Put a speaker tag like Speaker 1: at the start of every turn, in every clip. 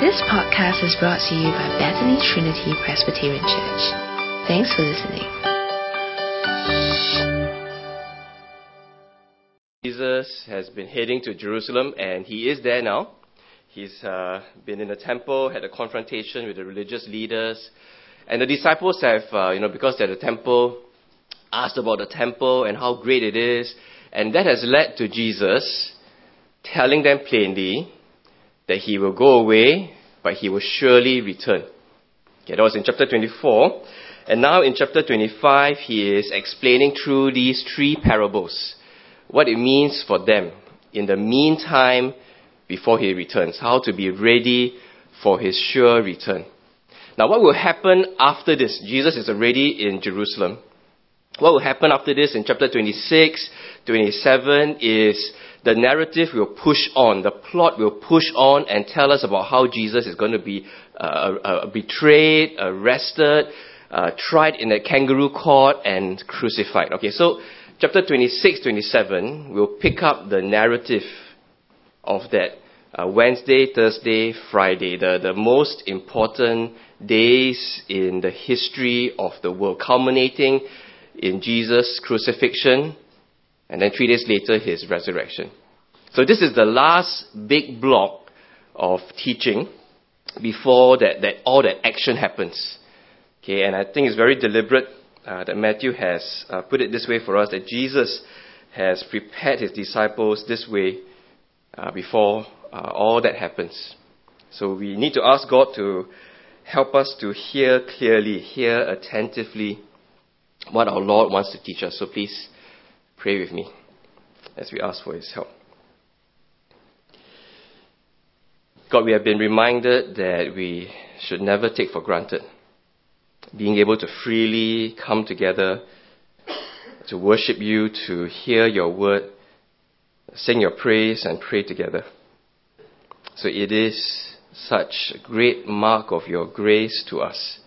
Speaker 1: This podcast is brought to you by Bethany Trinity Presbyterian Church. Thanks for listening.
Speaker 2: Jesus has been heading to Jerusalem, and he is there now. He's uh, been in the temple, had a confrontation with the religious leaders, and the disciples have, uh, you know, because they're the temple, asked about the temple and how great it is, and that has led to Jesus telling them plainly that he will go away, but he will surely return. Okay, that was in chapter 24. And now in chapter 25, he is explaining through these three parables what it means for them in the meantime before he returns, how to be ready for his sure return. Now, what will happen after this? Jesus is already in Jerusalem. What will happen after this in chapter 26, 27 is the narrative will push on, the plot will push on and tell us about how Jesus is going to be uh, uh, betrayed, arrested, uh, tried in a kangaroo court, and crucified. Okay, so chapter 26, 27 will pick up the narrative of that uh, Wednesday, Thursday, Friday, the, the most important days in the history of the world, culminating in Jesus' crucifixion, and then three days later, his resurrection. So this is the last big block of teaching before that, that all that action happens. Okay, and I think it's very deliberate uh, that Matthew has uh, put it this way for us that Jesus has prepared his disciples this way uh, before uh, all that happens. So we need to ask God to help us to hear clearly, hear attentively what our Lord wants to teach us. So please pray with me as we ask for his help. God, we have been reminded that we should never take for granted being able to freely come together to worship you, to hear your word, sing your praise, and pray together. So it is such a great mark of your grace to us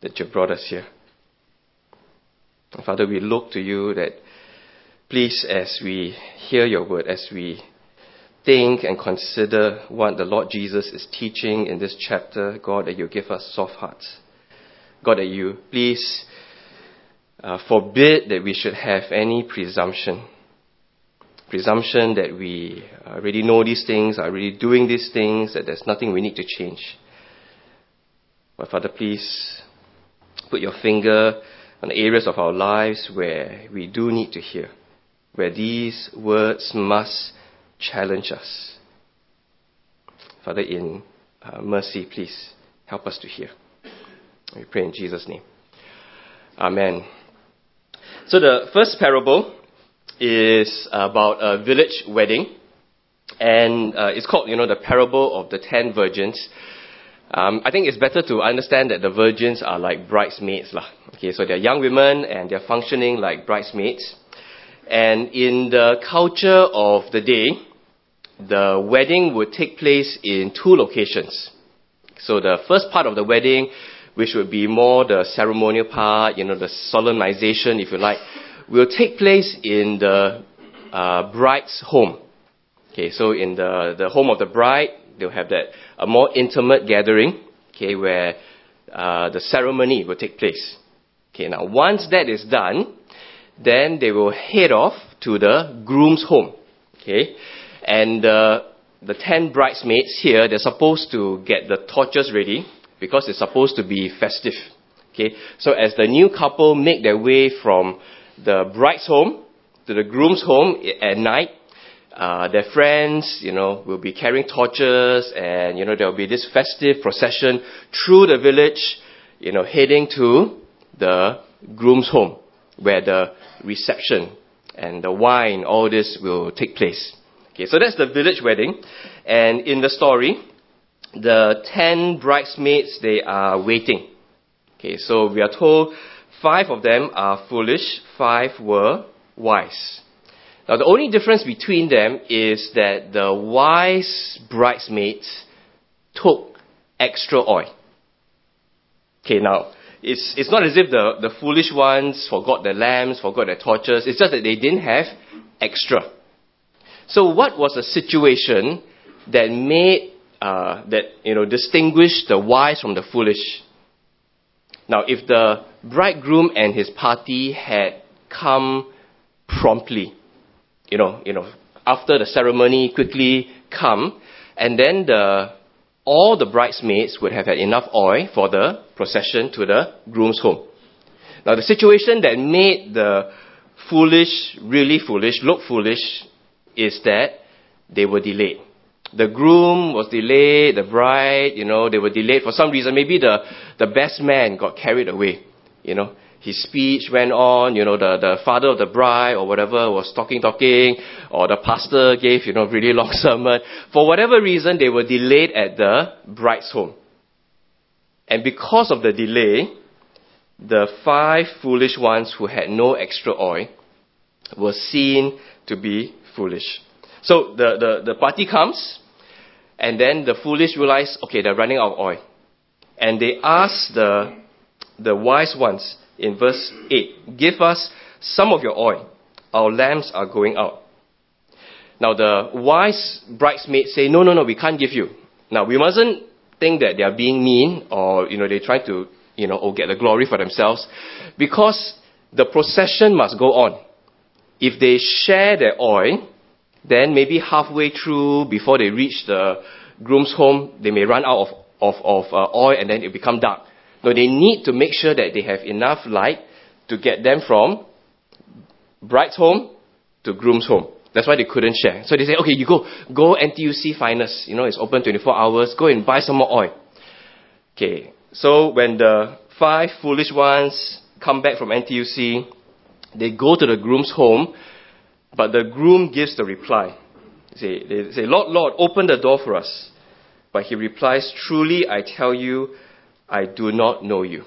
Speaker 2: that you brought us here. Father, we look to you that please, as we hear your word, as we think and consider what the Lord Jesus is teaching in this chapter, God, that you give us soft hearts. God, that you please uh, forbid that we should have any presumption. Presumption that we already know these things, are already doing these things, that there's nothing we need to change. But Father, please put your finger on the areas of our lives where we do need to hear, where these words must challenge us. Father, in uh, mercy, please help us to hear. We pray in Jesus' name. Amen. So the first parable is about a village wedding, and uh, it's called, you know, the parable of the ten virgins. Um, I think it's better to understand that the virgins are like bridesmaids, lah. Okay, so they're young women and they're functioning like bridesmaids. And in the culture of the day, the wedding would take place in two locations. So the first part of the wedding, which would be more the ceremonial part, you know, the solemnization, if you like, will take place in the uh, bride's home. Okay, so in the, the home of the bride, they'll have that a more intimate gathering, okay, where uh, the ceremony will take place. Okay, now once that is done, then they will head off to the groom's home. Okay, and uh, the ten bridesmaids here, they're supposed to get the torches ready because it's supposed to be festive. Okay, so as the new couple make their way from the bride's home to the groom's home at night, uh, their friends, you know, will be carrying torches and, you know, there will be this festive procession through the village, you know, heading to the groom's home where the reception and the wine, all this will take place. Okay, so that's the village wedding. And in the story, the ten bridesmaids, they are waiting. Okay, so we are told five of them are foolish, five were wise. Now, the only difference between them is that the wise bridesmaids took extra oil. Okay, now, it's, it's not as if the, the foolish ones forgot their lamps, forgot their torches. It's just that they didn't have extra. So, what was the situation that made uh, that you know distinguish the wise from the foolish. Now, if the bridegroom and his party had come promptly, you know, you know, after the ceremony, quickly come, and then the all the bridesmaids would have had enough oil for the procession to the groom's home. Now, the situation that made the foolish, really foolish, look foolish, is that they were delayed. The groom was delayed, the bride, you know, they were delayed for some reason. Maybe the, the best man got carried away, you know. His speech went on, you know, the, the father of the bride or whatever was talking, talking, or the pastor gave, you know, really long sermon. For whatever reason, they were delayed at the bride's home. And because of the delay, the five foolish ones who had no extra oil were seen to be foolish. So the, the, the party comes, and then the foolish realize, okay, they're running out of oil. And they ask the, the wise ones in verse 8, give us some of your oil. Our lamps are going out. Now the wise bridesmaids say, no, no, no, we can't give you. Now we mustn't think that they are being mean or, you know, they try to, you know, get the glory for themselves because the procession must go on. If they share their oil, then maybe halfway through, before they reach the groom's home, they may run out of, of, of uh, oil and then it become dark. No, they need to make sure that they have enough light to get them from bride's home to groom's home. That's why they couldn't share. So they say, okay, you go, go NTUC Finest. You know, it's open 24 hours. Go and buy some more oil. Okay. So when the five foolish ones come back from NTUC, they go to the groom's home but the groom gives the reply. They say, they say, Lord, Lord, open the door for us. But he replies, Truly I tell you, I do not know you.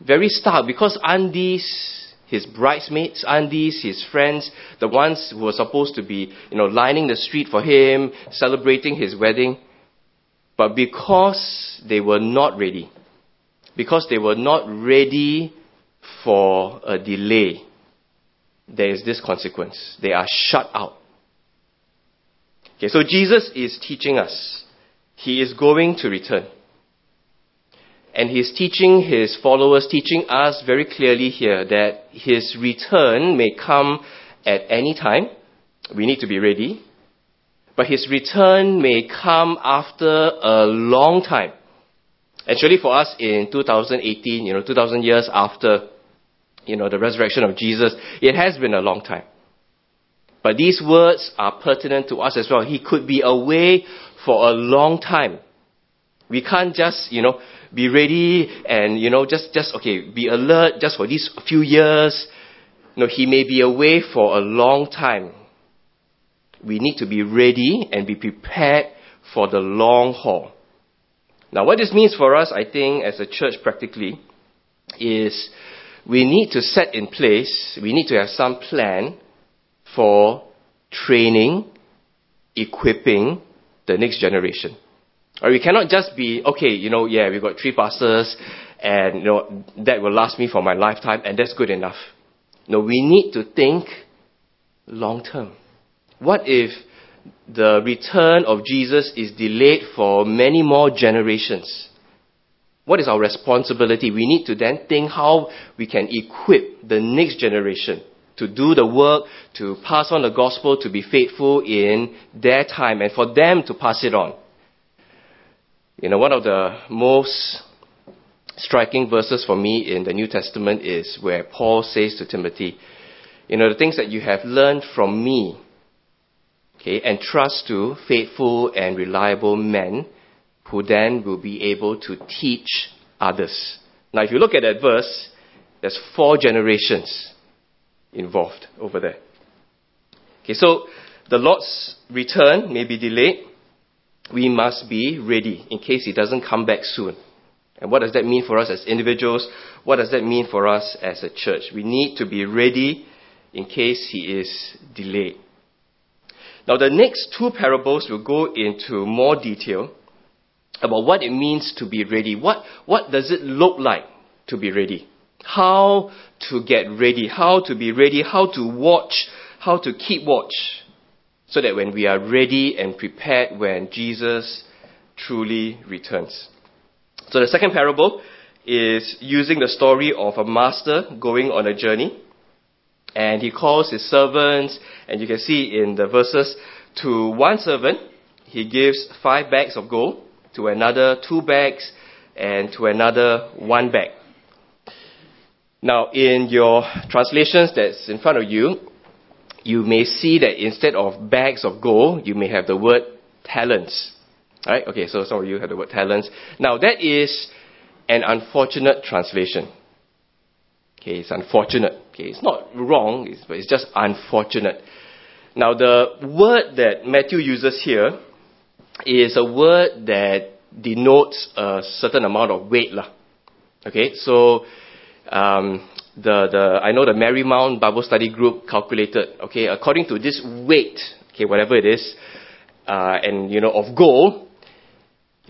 Speaker 2: Very stark, because these his bridesmaids, aren't his friends, the ones who were supposed to be, you know, lining the street for him, celebrating his wedding? But because they were not ready, because they were not ready for a delay, there is this consequence. They are shut out. Okay, so Jesus is teaching us. He is going to return. And he's teaching his followers, teaching us very clearly here that his return may come at any time. We need to be ready. But his return may come after a long time. Actually, for us in 2018, you know, 2000 years after you know, the resurrection of Jesus, it has been a long time. But these words are pertinent to us as well. He could be away for a long time. We can't just, you know, be ready and, you know, just, just, okay, be alert just for these few years. No, he may be away for a long time. We need to be ready and be prepared for the long haul. Now, what this means for us, I think, as a church practically, is we need to set in place, we need to have some plan for training, equipping the next generation. Or we cannot just be, okay, you know, yeah, we've got three pastors and, you know, that will last me for my lifetime and that's good enough. No, we need to think long term. What if the return of Jesus is delayed for many more generations? What is our responsibility? We need to then think how we can equip the next generation to do the work, to pass on the gospel, to be faithful in their time, and for them to pass it on. You know, one of the most striking verses for me in the New Testament is where Paul says to Timothy, You know, the things that you have learned from me, okay, and trust to faithful and reliable men who then will be able to teach others. Now, if you look at that verse, there's four generations involved over there. Okay, so the Lord's return may be delayed. We must be ready in case He doesn't come back soon. And what does that mean for us as individuals? What does that mean for us as a church? We need to be ready in case He is delayed. Now, the next two parables will go into more detail about what it means to be ready. What, what does it look like to be ready? How to get ready, how to be ready, how to watch, how to keep watch. So that when we are ready and prepared when Jesus truly returns. So the second parable is using the story of a master going on a journey. And he calls his servants, and you can see in the verses, to one servant, he gives five bags of gold, to another two bags, and to another one bag. Now, in your translations that's in front of you, you may see that instead of bags of gold, you may have the word talents. Right? Okay, so some of you have the word talents. Now, that is an unfortunate translation. Okay, it's unfortunate. Okay, it's not wrong, it's, but it's just unfortunate. Now, the word that Matthew uses here is a word that denotes a certain amount of weight. Lah. Okay, so um, the, the, I know the Marymount Bible Study Group calculated, okay, according to this weight, okay, whatever it is, uh, and, you know, of gold,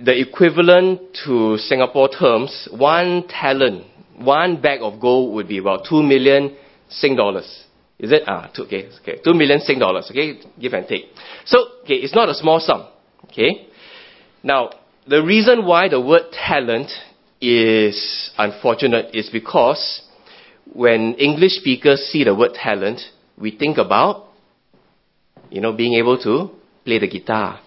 Speaker 2: the equivalent to Singapore terms, one talent, one bag of gold would be about two million Sing dollars. Is it? Ah, two, okay, okay, two million Sing dollars, okay, give and take. So, okay, it's not a small sum, okay. Now, the reason why the word talent is unfortunate is because when English speakers see the word talent, we think about, you know, being able to play the guitar,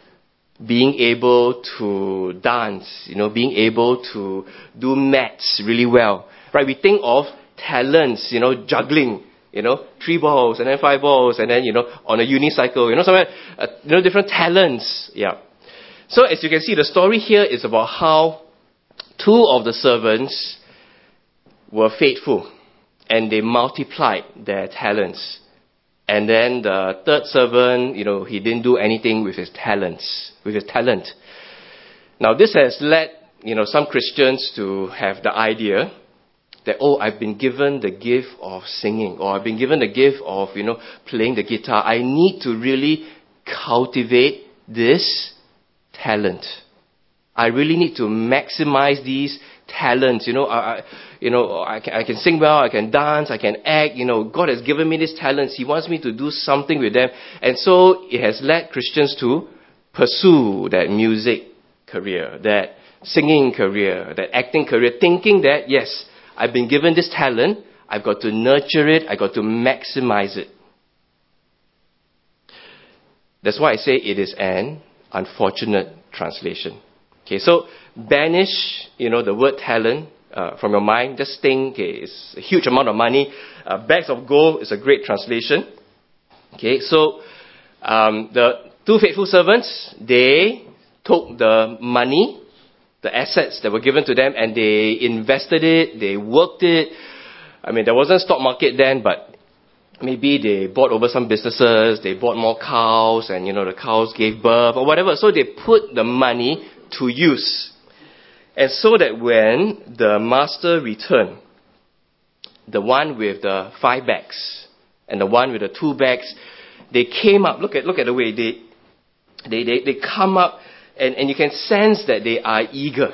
Speaker 2: being able to dance, you know, being able to do maths really well, right? We think of talents, you know, juggling, you know, three balls and then five balls and then, you know, on a unicycle, you know, somewhere, uh, you know, different talents, yeah. So as you can see, the story here is about how two of the servants were faithful and they multiplied their talents. And then the third servant, you know, he didn't do anything with his talents, with his talent. Now this has led, you know, some Christians to have the idea that, oh, I've been given the gift of singing, or I've been given the gift of, you know, playing the guitar. I need to really cultivate this talent. I really need to maximize these talents. You know, I, I you know, I can, I can sing well, I can dance, I can act. You know, God has given me these talents. He wants me to do something with them. And so it has led Christians to pursue that music career, that singing career, that acting career, thinking that, yes, I've been given this talent, I've got to nurture it, I've got to maximize it. That's why I say it is an unfortunate translation. Okay, so banish, you know, the word talent uh, from your mind. Just think okay, it's a huge amount of money. Uh, bags of gold is a great translation. Okay, so um, the two faithful servants, they took the money, the assets that were given to them, and they invested it, they worked it. I mean, there wasn't stock market then, but maybe they bought over some businesses, they bought more cows, and you know, the cows gave birth or whatever. So they put the money to use. And so that when the master returned, the one with the five bags and the one with the two bags, they came up. Look at, look at the way they, they, they, they come up and, and you can sense that they are eager.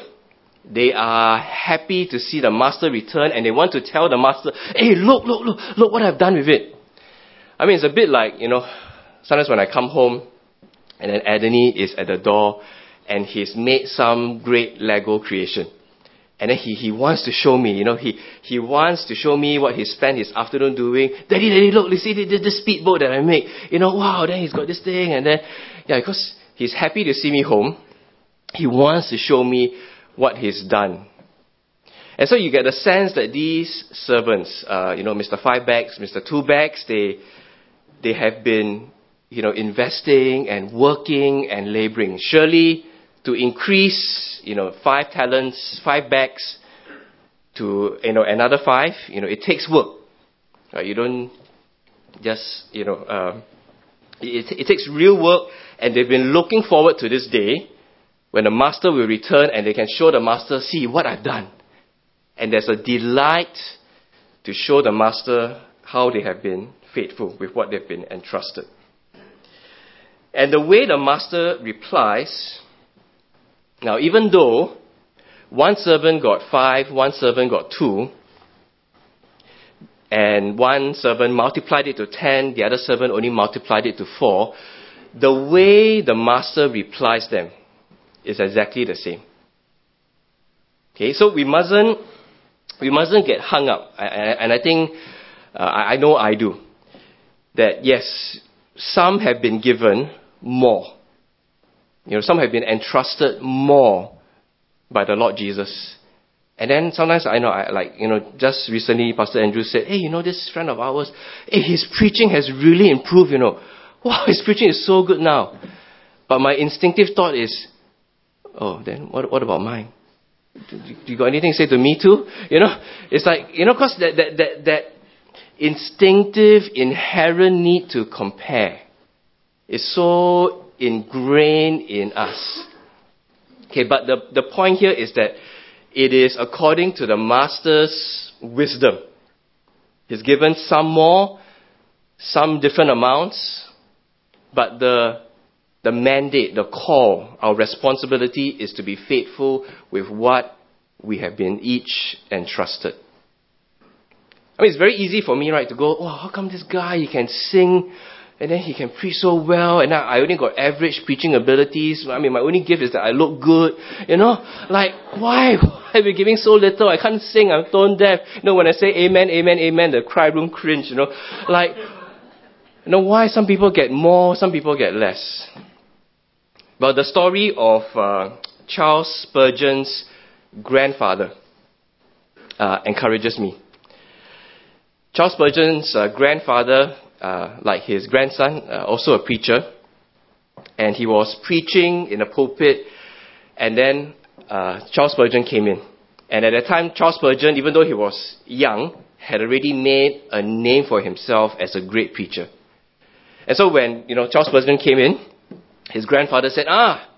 Speaker 2: They are happy to see the master return and they want to tell the master, hey, look, look, look, look what I've done with it. I mean, it's a bit like, you know, sometimes when I come home and then Anthony is at the door and he's made some great Lego creation. And then he, he wants to show me, you know, he, he wants to show me what he spent his afternoon doing. Daddy, daddy, look, you see this, this speedboat that I made. You know, wow, then he's got this thing. And then, yeah, because he's happy to see me home. He wants to show me what he's done. And so you get the sense that these servants, uh, you know, Mr. Five Bags, Mr. Two Bags, they, they have been, you know, investing and working and laboring. Surely to increase, you know, five talents, five bags to, you know, another five, you know, it takes work. Right? You don't just, you know, uh, it, it takes real work, and they've been looking forward to this day when the master will return and they can show the master, see what I've done. And there's a delight to show the master how they have been faithful with what they've been entrusted. And the way the master replies now, even though one servant got five, one servant got two, and one servant multiplied it to ten, the other servant only multiplied it to four, the way the master replies them is exactly the same. Okay, so we mustn't, we mustn't get hung up. And I think, uh, I know I do, that yes, some have been given more. You know, some have been entrusted more by the Lord Jesus. And then sometimes I know, I, like, you know, just recently Pastor Andrew said, hey, you know, this friend of ours, hey, his preaching has really improved, you know. Wow, his preaching is so good now. But my instinctive thought is, oh, then what, what about mine? Do, you got anything to say to me too? You know, it's like, you know, because that, that, that, that instinctive, inherent need to compare is so ingrained in us. Okay, but the, the point here is that it is according to the master's wisdom. He's given some more, some different amounts, but the, the mandate, the call, our responsibility is to be faithful with what we have been each entrusted. I mean, it's very easy for me, right, to go, oh, how come this guy, he can sing and then he can preach so well, and I only got average preaching abilities. I mean, my only gift is that I look good. You know, like why? Why are we giving so little? I can't sing. I'm tone deaf. You know, when I say amen, amen, amen, the cry room cringe. You know, like, you know, why some people get more, some people get less. But the story of uh, Charles Spurgeon's grandfather uh, encourages me. Charles Spurgeon's uh, grandfather uh, like his grandson, uh, also a preacher, and he was preaching in a pulpit, and then uh, Charles Spurgeon came in. And at that time, Charles Spurgeon, even though he was young, had already made a name for himself as a great preacher. And so when, you know, Charles Spurgeon came in, his grandfather said, Ah,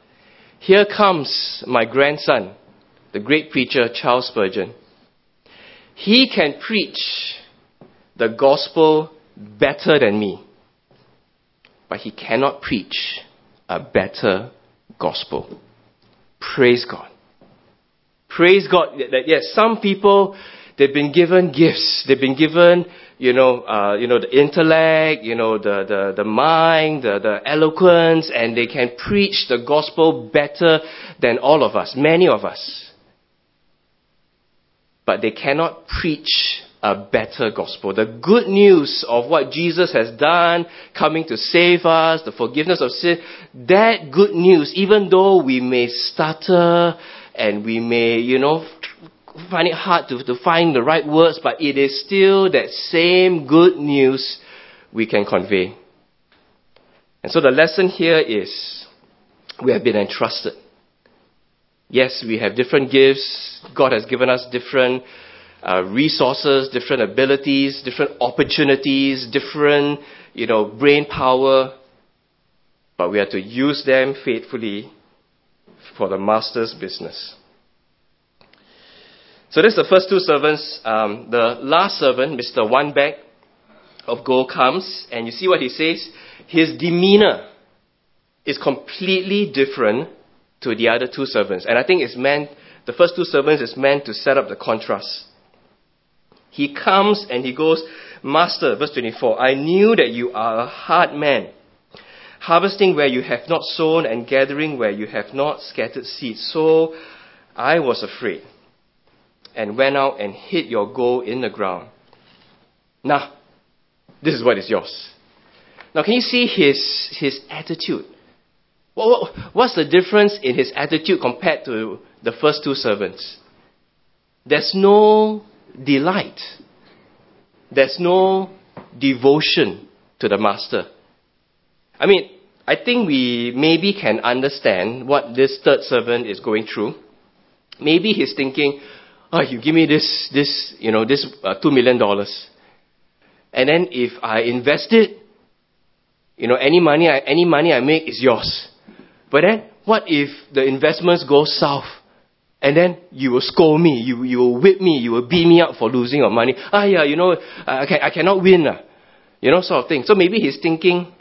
Speaker 2: here comes my grandson, the great preacher Charles Spurgeon. He can preach the gospel better than me, but he cannot preach a better gospel. Praise God. Praise God that yes, some people they've been given gifts. They've been given, you know, uh, you know, the intellect, you know, the, the, the mind, the, the eloquence, and they can preach the gospel better than all of us, many of us. But they cannot preach a better gospel. The good news of what Jesus has done, coming to save us, the forgiveness of sin, that good news, even though we may stutter and we may, you know, find it hard to, to find the right words, but it is still that same good news we can convey. And so the lesson here is we have been entrusted. Yes, we have different gifts. God has given us different uh, resources, different abilities, different opportunities, different, you know, brain power. But we have to use them faithfully for the master's business. So that's the first two servants. Um, the last servant, Mr. One Bag of Gold, comes, and you see what he says. His demeanor is completely different to the other two servants. And I think it's meant, the first two servants is meant to set up the contrast. He comes and he goes, Master, verse 24, I knew that you are a hard man, harvesting where you have not sown and gathering where you have not scattered seeds. So I was afraid and went out and hid your gold in the ground. Now, this is what is yours. Now, can you see his, his attitude? What, what's the difference in his attitude compared to the first two servants? There's no delight. There's no devotion to the master. I mean, I think we maybe can understand what this third servant is going through. Maybe he's thinking, oh, you give me this, this, you know, this uh, two million dollars. And then if I invest it, you know, any money I, any money I make is yours. But then, what if the investments go south? And then you will scold me, you, you will whip me, you will beat me up for losing your money. Ah, yeah, you know, I, can, I cannot win. Uh, you know, sort of thing. So maybe he's thinking,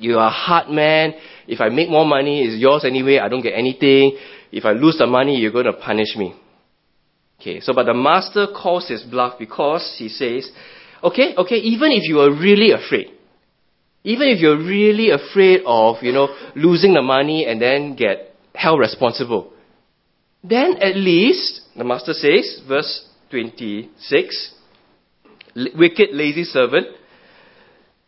Speaker 2: you are a hard man. If I make more money, it's yours anyway. I don't get anything. If I lose the money, you're going to punish me. Okay, so but the master calls his bluff because he says, okay, okay, even if you are really afraid, Even if you're really afraid of, you know, losing the money and then get held responsible, then at least, the master says, verse 26, wicked, lazy servant,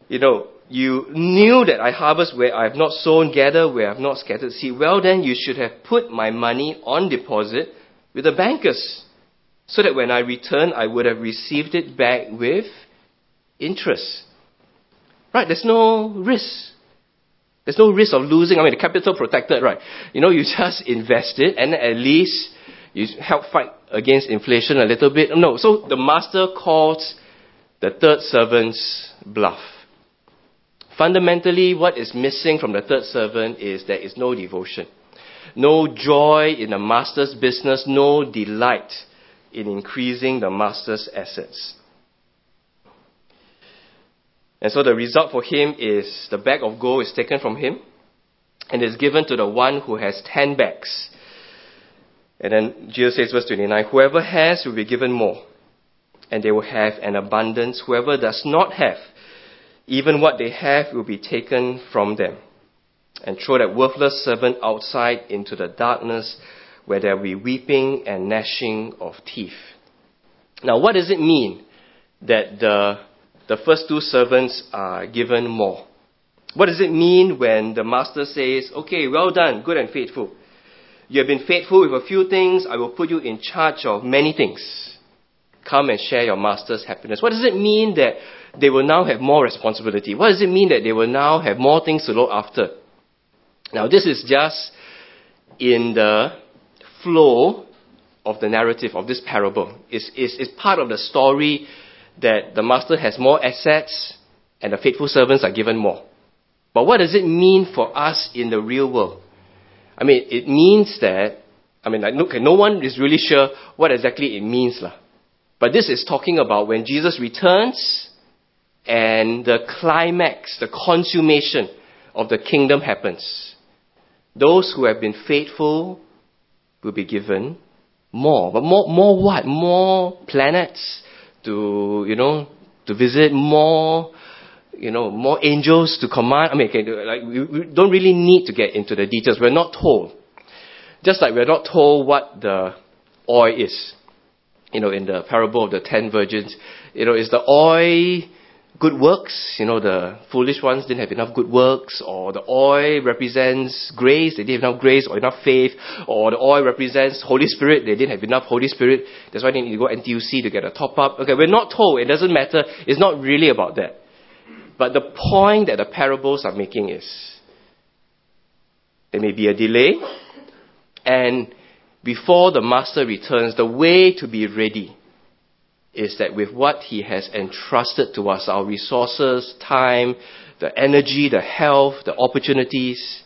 Speaker 2: you know, you knew that I harvest where I have not sown, gather where I have not scattered seed. Well, then you should have put my money on deposit with the bankers, so that when I return, I would have received it back with interest. Right? There's no risk. There's no risk of losing. I mean, the capital protected, right? You know, you just invest it, and at least you help fight against inflation a little bit. No, so the master calls the third servant's bluff. Fundamentally, what is missing from the third servant is there is no devotion, no joy in the master's business, no delight in increasing the master's assets. And so the result for him is the bag of gold is taken from him and is given to the one who has ten bags. And then Jesus says, verse 29, whoever has will be given more, and they will have an abundance. Whoever does not have, even what they have will be taken from them. And throw that worthless servant outside into the darkness where there will be weeping and gnashing of teeth. Now, what does it mean that the, the first two servants are given more? What does it mean when the master says, okay, well done, good and faithful? You have been faithful with a few things, I will put you in charge of many things. Come and share your master's happiness. What does it mean that they will now have more responsibility? What does it mean that they will now have more things to look after? Now, this is just in the flow of the narrative of this parable. It's, it's, it's part of the story that the master has more assets and the faithful servants are given more. But what does it mean for us in the real world? I mean, it means that, I mean, like, okay, no one is really sure what exactly it means. Lah. But this is talking about when Jesus returns and the climax, the consummation of the kingdom happens. Those who have been faithful will be given more. But more, more what? More planets to, you know, to visit, more, you know, more angels to command. I mean, okay, like, we, we don't really need to get into the details. We're not told. Just like we're not told what the oil is. You know, in the parable of the ten virgins, you know, is the oil good works. You know, the foolish ones didn't have enough good works, or the oil represents grace, they didn't have enough grace or enough faith, or the oil represents Holy Spirit, they didn't have enough Holy Spirit. That's why they need to go NTUC to get a top up. Okay, we're not told. It doesn't matter. It's not really about that. But the point that the parables are making is there may be a delay, and before the master returns, the way to be ready is that with what He has entrusted to us, our resources, time, the energy, the health, the opportunities,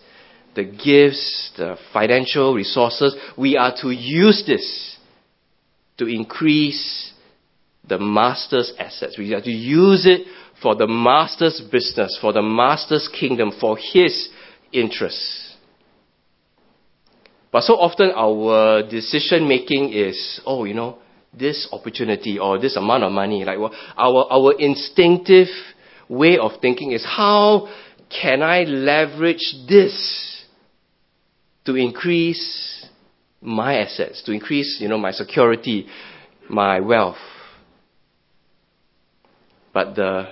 Speaker 2: the gifts, the financial resources, we are to use this to increase the master's assets. We are to use it for the master's business, for the master's kingdom, for his interests. But so often our decision making is, oh, you know, this opportunity or this amount of money. Like well, our, our instinctive way of thinking is how can I leverage this to increase my assets, to increase, you know, my security, my wealth. But the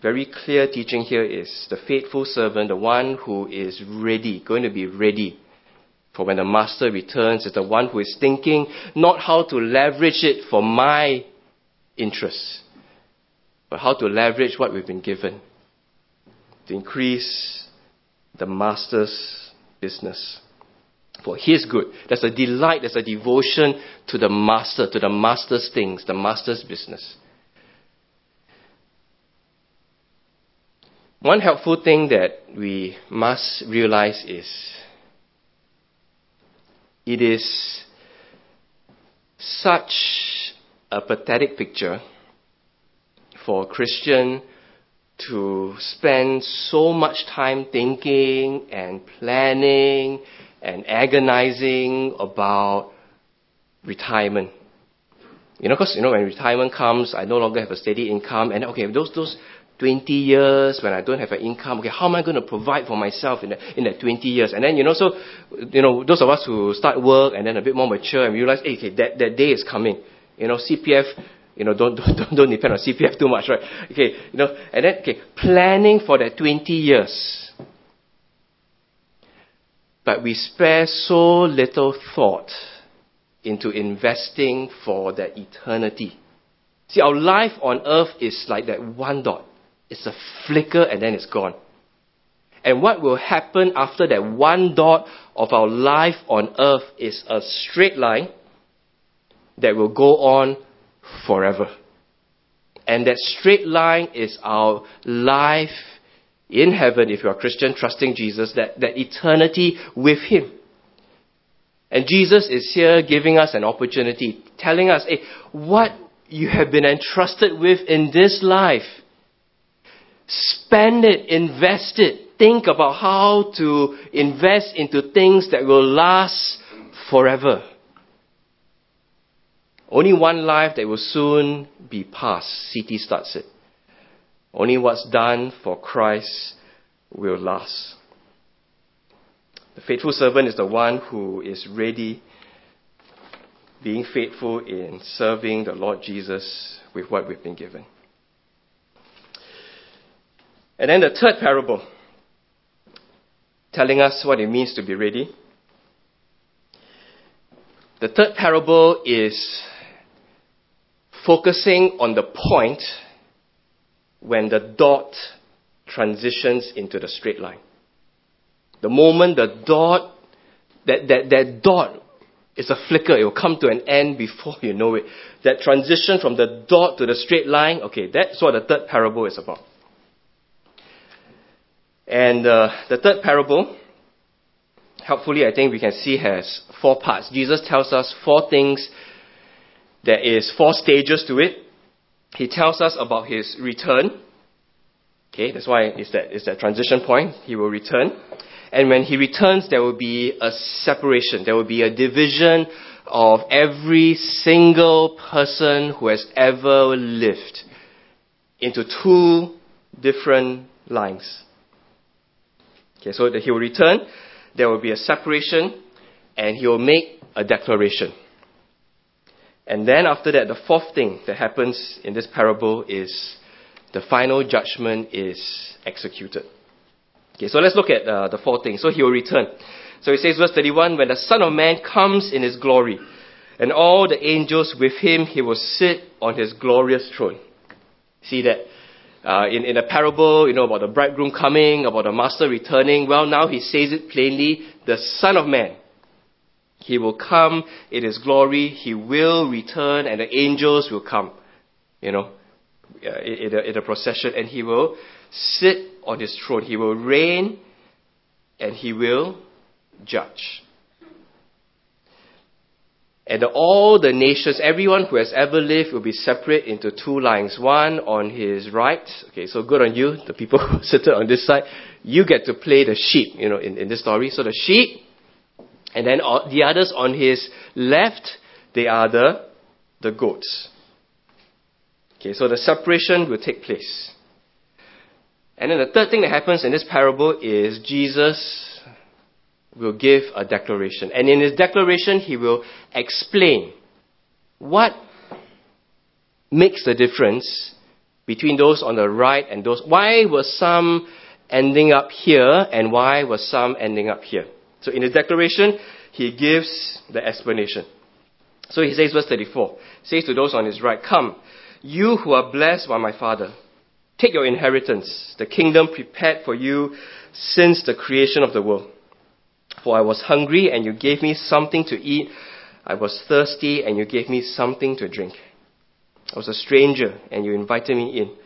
Speaker 2: very clear teaching here is the faithful servant, the one who is ready, going to be ready for when the master returns is the one who is thinking not how to leverage it for my interests, but how to leverage what we've been given to increase the master's business for his good. There's a delight, there's a devotion to the master, to the master's things, the master's business. One helpful thing that we must realize is it is such a pathetic picture for a Christian to spend so much time thinking and planning and agonizing about retirement. You know, because you know when retirement comes, I no longer have a steady income, and okay, those those 20 years when I don't have an income, okay, how am I going to provide for myself in that, in that 20 years? And then, you know, so, you know, those of us who start work and then a bit more mature and realize, hey, okay, that, that day is coming. You know, CPF, you know, don't, don't, don't depend on CPF too much, right? Okay, you know, and then, okay, planning for that 20 years. But we spare so little thought into investing for that eternity. See, our life on earth is like that one dot. It's a flicker and then it's gone. And what will happen after that one dot of our life on earth is a straight line that will go on forever. And that straight line is our life in heaven, if you are a Christian, trusting Jesus, that, that eternity with Him. And Jesus is here giving us an opportunity, telling us, hey, what you have been entrusted with in this life, spend it, invest it. Think about how to invest into things that will last forever. Only one life that will soon be past. CT starts it. Only what's done for Christ will last. The faithful servant is the one who is ready, being faithful in serving the Lord Jesus with what we've been given. And then the third parable, telling us what it means to be ready. The third parable is focusing on the point when the dot transitions into the straight line. The moment the dot, that, that, that dot is a flicker, it will come to an end before you know it. That transition from the dot to the straight line, okay, that's what the third parable is about. And uh, the third parable, helpfully, I think we can see has four parts. Jesus tells us four things. There is four stages to it. He tells us about his return. Okay, that's why it's that, it's that transition point. He will return. And when he returns, there will be a separation. There will be a division of every single person who has ever lived into two different lines. Okay, so that he will return, there will be a separation, and he will make a declaration. And then after that, the fourth thing that happens in this parable is the final judgment is executed. Okay, so let's look at uh, the four things. So he will return. So it says, verse 31, when the Son of Man comes in his glory, and all the angels with him, he will sit on his glorious throne. See that? Uh, in, in a parable, you know, about the bridegroom coming, about the master returning. Well, now he says it plainly, the Son of Man. He will come in his glory, he will return, and the angels will come, you know, uh, in, a, in a procession, and he will sit on his throne. He will reign and he will judge. And all the nations, everyone who has ever lived will be separate into two lines. One on his right. Okay, so good on you, the people who sit on this side. You get to play the sheep, you know, in, in this story. So the sheep, and then the others on his left, they are the, the goats. Okay, so the separation will take place. And then the third thing that happens in this parable is Jesus will give a declaration. And in his declaration, he will explain what makes the difference between those on the right and those. Why were some ending up here and why were some ending up here? So in his declaration, he gives the explanation. So he says, verse 34, says to those on his right, Come, you who are blessed by my Father Take your inheritance, the kingdom prepared for you since the creation of the world. For I was hungry and you gave me something to eat. I was thirsty and you gave me something to drink. I was a stranger and you invited me in.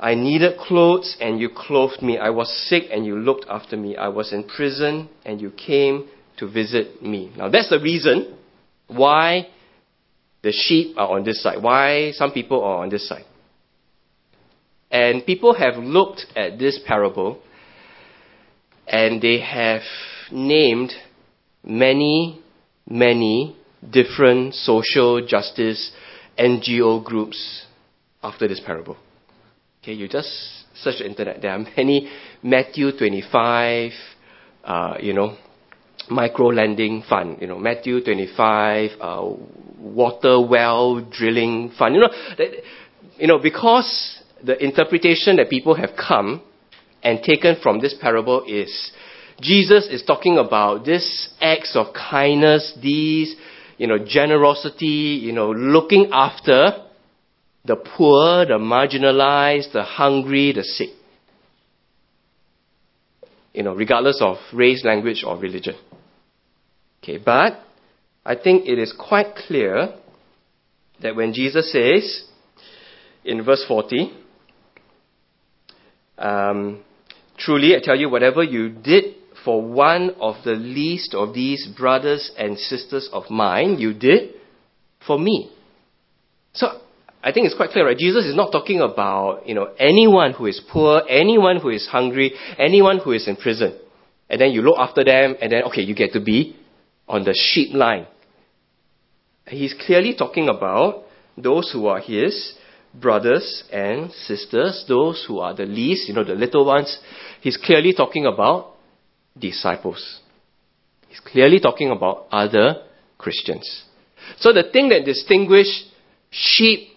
Speaker 2: I needed clothes and you clothed me. I was sick and you looked after me. I was in prison and you came to visit me. Now that's the reason why the sheep are on this side, why some people are on this side. And people have looked at this parable and they have named many, many different social justice NGO groups after this parable. Okay, you just search the internet. There are many Matthew 25, uh, you know, micro lending fund. You know, Matthew 25, uh, water well drilling fund. You know, that, you know, because the interpretation that people have come and taken from this parable is Jesus is talking about this acts of kindness, these, you know, generosity, you know, looking after the poor, the marginalized, the hungry, the sick. You know, regardless of race, language, or religion. Okay, but I think it is quite clear that when Jesus says in verse 40, um, Truly, I tell you, whatever you did for one of the least of these brothers and sisters of mine, you did for me. So I think it's quite clear, right? Jesus is not talking about, you know, anyone who is poor, anyone who is hungry, anyone who is in prison. And then you look after them, and then, okay, you get to be on the sheep line. He's clearly talking about those who are his brothers and sisters, those who are the least, you know, the little ones. He's clearly talking about disciples. He's clearly talking about other Christians. So the thing that distinguishes sheep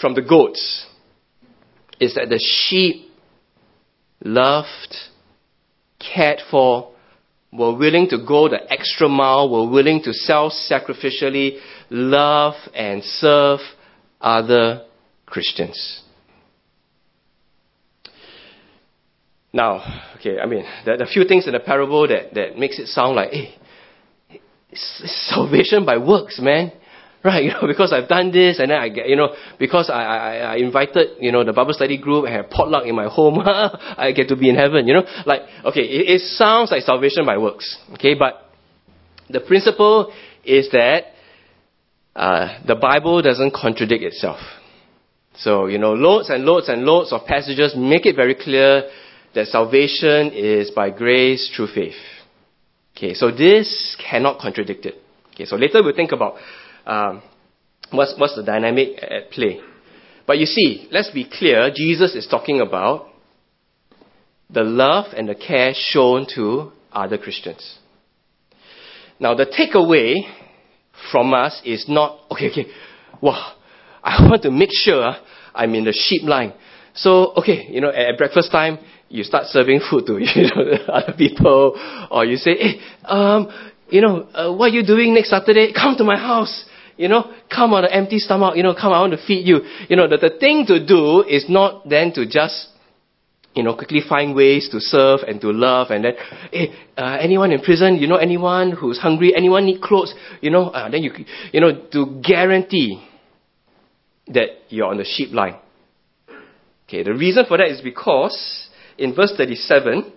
Speaker 2: from the goats is that the sheep loved, cared for, were willing to go the extra mile, were willing to self sacrificially love and serve other Christians. Now, okay, I mean, there are a few things in the parable that, that makes it sound like, hey, it's, it's salvation by works, man. Right, you know, because I've done this and then I get, you know, because I, I, I invited, you know, the Bible study group, I have potluck in my home, I get to be in heaven, you know. Like, okay, it, it sounds like salvation by works, okay, but the principle is that uh, the Bible doesn't contradict itself. So, you know, loads and loads and loads of passages make it very clear that salvation is by grace through faith. Okay, so this cannot contradict it. Okay, so later we'll think about um, what's, what's the dynamic at play. But you see, let's be clear, Jesus is talking about the love and the care shown to other Christians. Now, the takeaway from us is not, okay, okay, wow, I want to make sure I'm in the sheep line. So, okay, you know, at, breakfast time, you start serving food to you know other people, or you say, hey, um, you know, uh, what are you doing next Saturday? Come to my house. You know, come on an empty stomach. You know, come, I want to feed you. You know, the, the thing to do is not then to just, you know, quickly find ways to serve and to love and then, hey, uh, anyone in prison, you know, anyone who's hungry, anyone need clothes, you know, uh, then you, you know, to guarantee that you're on the sheep line. Okay, the reason for that is because in verse 37,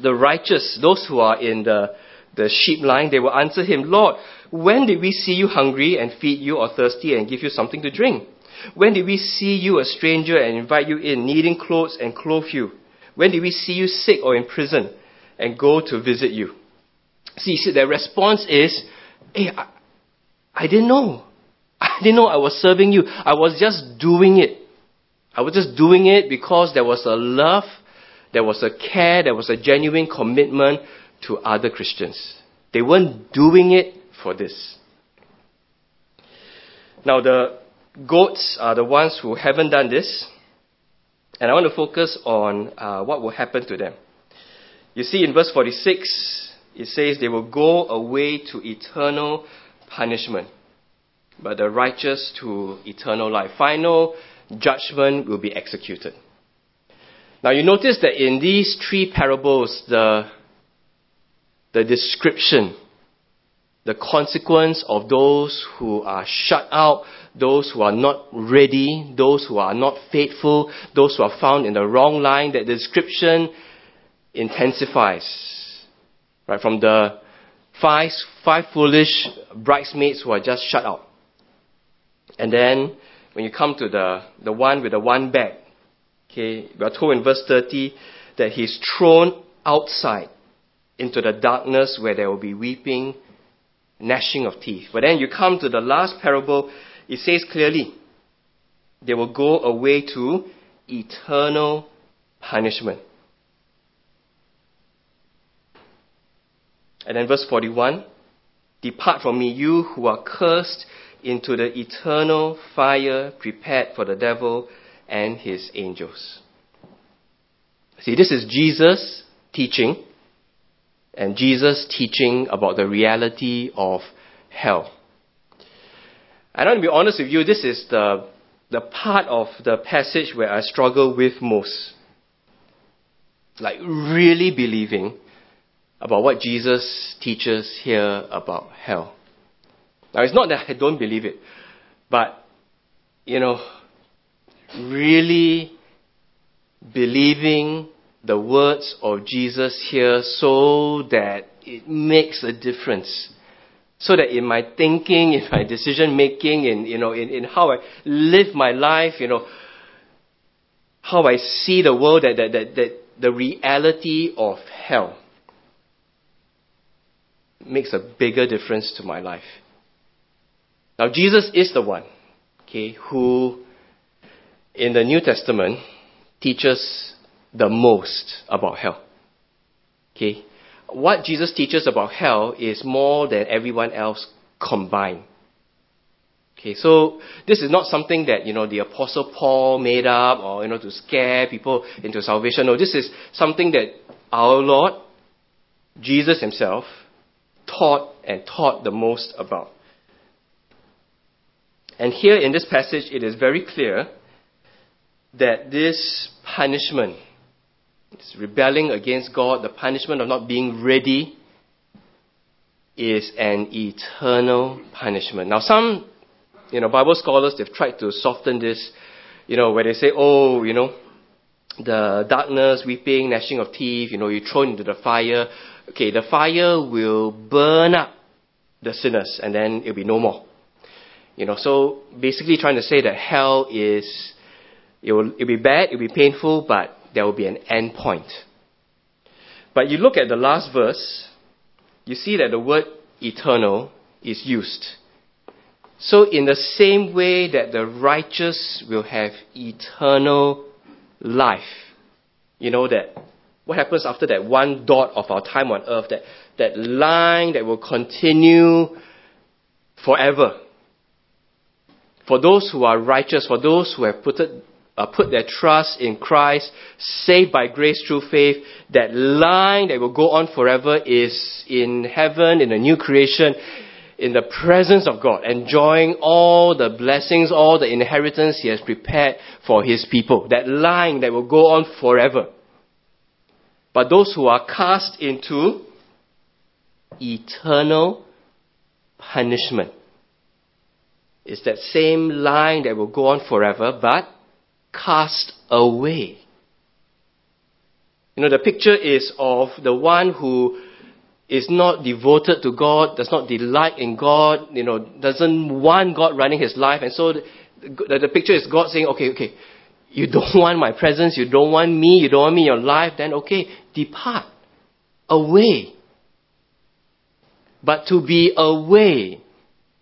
Speaker 2: the righteous, those who are in the, the sheep line, they will answer him, Lord, when did we see you hungry and feed you or thirsty and give you something to drink? When did we see you a stranger and invite you in, needing clothes and clothe you? When did we see you sick or in prison and go to visit you? See, see their response is, hey, I, I didn't know. I didn't know I was serving you. I was just doing it. I was just doing it because there was a love, there was a care, there was a genuine commitment to other Christians. They weren't doing it for this. Now, the goats are the ones who haven't done this, and I want to focus on uh, what will happen to them. You see, in verse 46, it says they will go away to eternal punishment but the righteous to eternal life. Final judgment will be executed. Now you notice that in these three parables, the, the description, the consequence of those who are shut out, those who are not ready, those who are not faithful, those who are found in the wrong line, that description intensifies. Right, from the five, five foolish bridesmaids who are just shut out and then when you come to the, the one with the one bag, okay, we are told in verse 30 that he's thrown outside into the darkness where there will be weeping, gnashing of teeth. But then you come to the last parable, it says clearly, they will go away to eternal punishment. And then verse 41 Depart from me, you who are cursed, into the eternal fire prepared for the devil and his angels. See, this is Jesus teaching, and Jesus teaching about the reality of hell. And I want to be honest with you, this is the, the part of the passage where I struggle with most. Like, really believing about what Jesus teaches here about hell. Now, it's not that I don't believe it, but, you know, really believing the words of Jesus here so that it makes a difference. So that in my thinking, in my decision making, in, you know, in, in how I live my life, you know, how I see the world, that, that, that, that the reality of hell makes a bigger difference to my life. Now, Jesus is the one, okay, who in the New Testament teaches the most about hell. Okay? What Jesus teaches about hell is more than everyone else combined. Okay, so this is not something that, you know, the apostle Paul made up or, you know, to scare people into salvation. No, this is something that our Lord, Jesus himself, taught and taught the most about. And here in this passage, it is very clear that this punishment, this rebelling against God, the punishment of not being ready, is an eternal punishment. Now, some, you know, Bible scholars, they've tried to soften this, you know, where they say, oh, you know, the darkness, weeping, gnashing of teeth, you know, you're thrown into the fire. Okay, the fire will burn up the sinners and then it'll be no more. You know, so basically trying to say that hell is, it will it'll be bad, it'll be painful, but there will be an end point. But you look at the last verse, you see that the word eternal is used. So in the same way that the righteous will have eternal life, you know that what happens after that one dot of our time on earth, that, that line that will continue forever for those who are righteous, for those who have put, it, uh, put their trust in Christ, saved by grace through faith, that line that will go on forever is in heaven, in a new creation, in the presence of God, enjoying all the blessings, all the inheritance He has prepared for His people. That line that will go on forever. But those who are cast into eternal punishment is that same line that will go on forever, but cast away. You know, the picture is of the one who is not devoted to God, does not delight in God, you know, doesn't want God running his life. And so the, the, the picture is God saying, okay, okay, you don't want my presence, you don't want me, you don't want me in your life, then okay, depart away. But to be away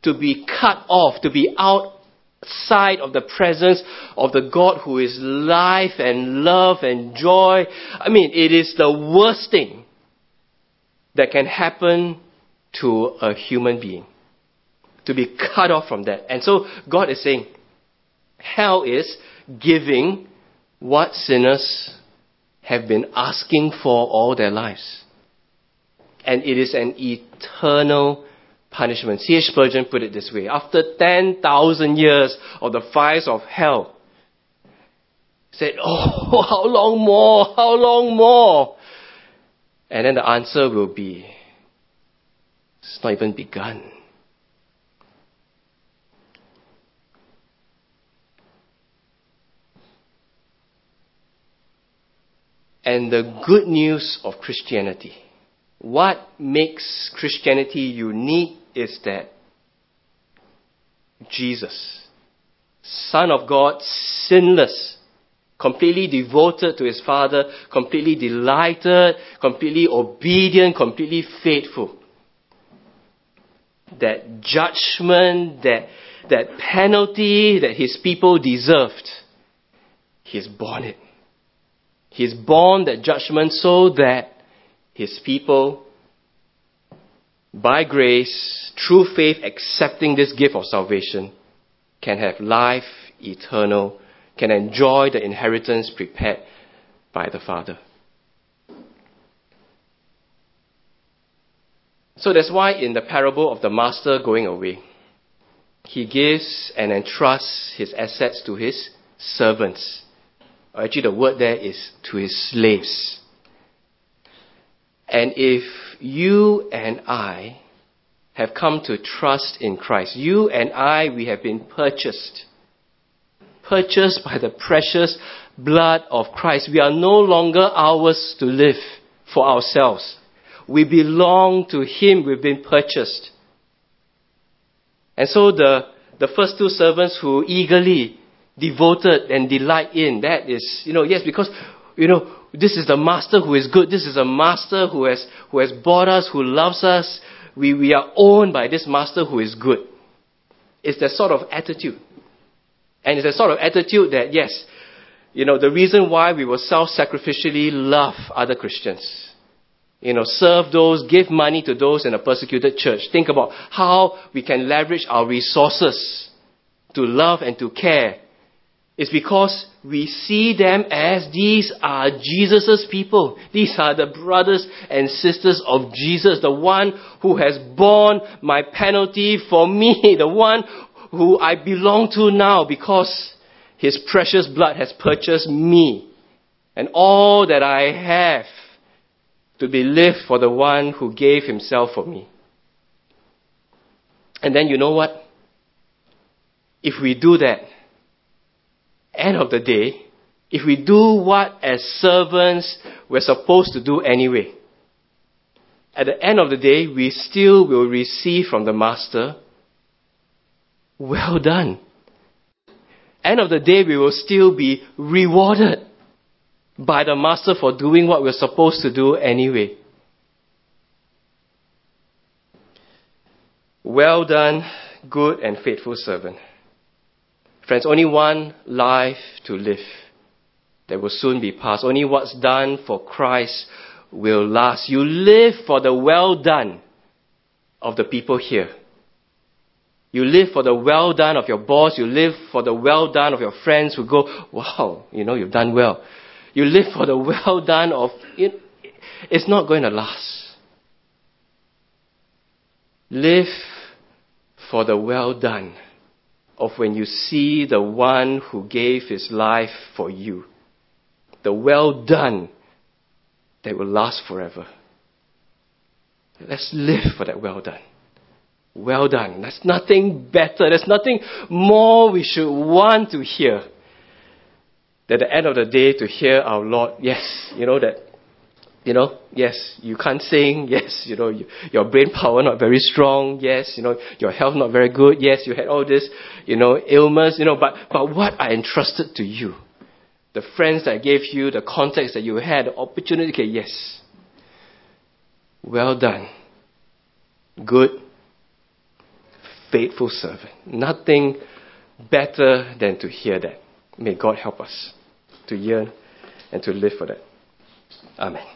Speaker 2: to be cut off, to be outside of the presence of the God who is life and love and joy. I mean, it is the worst thing that can happen to a human being. To be cut off from that. And so God is saying, hell is giving what sinners have been asking for all their lives. And it is an eternal punishment. C.H. Spurgeon put it this way After 10,000 years of the fires of hell, said, Oh, how long more? How long more? And then the answer will be, It's not even begun. And the good news of Christianity what makes Christianity unique is that Jesus, Son of God, sinless, completely devoted to his Father, completely delighted, completely obedient, completely faithful. That judgment, that, that penalty that his people deserved, He's borne it. He's borne that judgment so that His people, by grace, through faith, accepting this gift of salvation, can have life eternal, can enjoy the inheritance prepared by the Father. So that's why in the parable of the master going away, he gives and entrusts his assets to his servants. Actually, the word there is to his slaves. And if you and I have come to trust in Christ, you and I, we have been purchased. Purchased by the precious blood of Christ. We are no longer ours to live for ourselves. We belong to Him. We've been purchased. And so the, the first two servants who eagerly devoted and delight in, that is, you know, yes, because, you know, this is the master who is good. This is a master who has, who has bought us, who loves us. We, we are owned by this master who is good. It's that sort of attitude. And it's a sort of attitude that, yes, you know, the reason why we will self-sacrificially love other Christians you know, serve those, give money to those in a persecuted church. Think about how we can leverage our resources to love and to care. It's because we see them as these are Jesus' people. These are the brothers and sisters of Jesus, the one who has borne my penalty for me, the one who I belong to now because his precious blood has purchased me and all that I have to be lived for the one who gave himself for me. And then you know what? If we do that, end of the day, if we do what as servants we're supposed to do anyway, at the end of the day, we still will receive from the Master, well done. End of the day, we will still be rewarded by the master for doing what we're supposed to do anyway. Well done, good and faithful servant. Friends, only one life to live that will soon be past. Only what's done for Christ will last. You live for the well done of the people here. You live for the well done of your boss. You live for the well done of your friends who go, wow, you know, you've done well you live for the well done of it, it's not going to last. Live for the well done of when you see the one who gave his life for you. The well done that will last forever. Let's live for that well done. Well done. There's nothing better. There's nothing more we should want to hear at the end of the day to hear our Lord, yes, you know that, you know, yes, you can't sing, yes, you know, you, your brain power not very strong, yes, you know, your health not very good, yes, you had all this, you know, ailments, you know, but, but what I entrusted to you, the friends that I gave you, the contacts that you had, the opportunity, okay, yes. Well done. Good, faithful servant. Nothing better than to hear that. May God help us to yearn and to live for that. Amen.